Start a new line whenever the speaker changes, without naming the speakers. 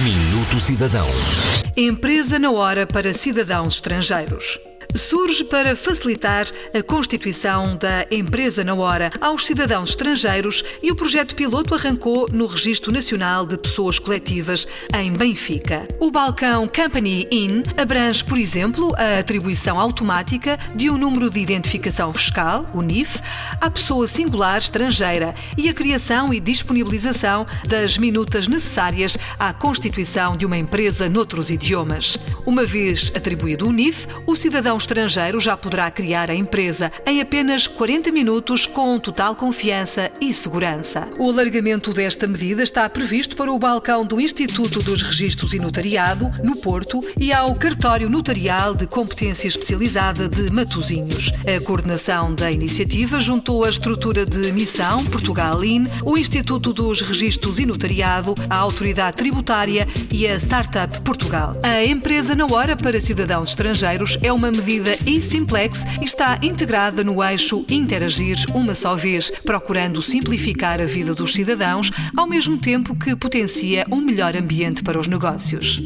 Minuto Cidadão.
Empresa na hora para cidadãos estrangeiros surge para facilitar a constituição da empresa na hora aos cidadãos estrangeiros e o projeto piloto arrancou no Registro Nacional de Pessoas Coletivas em Benfica. O balcão Company In abrange, por exemplo, a atribuição automática de um número de identificação fiscal, o NIF, à pessoa singular estrangeira e a criação e disponibilização das minutas necessárias à constituição de uma empresa noutros idiomas. Uma vez atribuído o NIF, o cidadão estrangeiro já poderá criar a empresa em apenas 40 minutos com total confiança e segurança. O alargamento desta medida está previsto para o balcão do Instituto dos Registros e Notariado, no Porto, e ao Cartório Notarial de Competência Especializada de Matosinhos. A coordenação da iniciativa juntou a estrutura de missão Portugal IN, o Instituto dos Registros e Notariado, a Autoridade Tributária e a Startup Portugal. A empresa na hora para cidadãos estrangeiros é uma medida e simplex está integrada no eixo Interagir uma só vez, procurando simplificar a vida dos cidadãos, ao mesmo tempo que potencia um melhor ambiente para os negócios.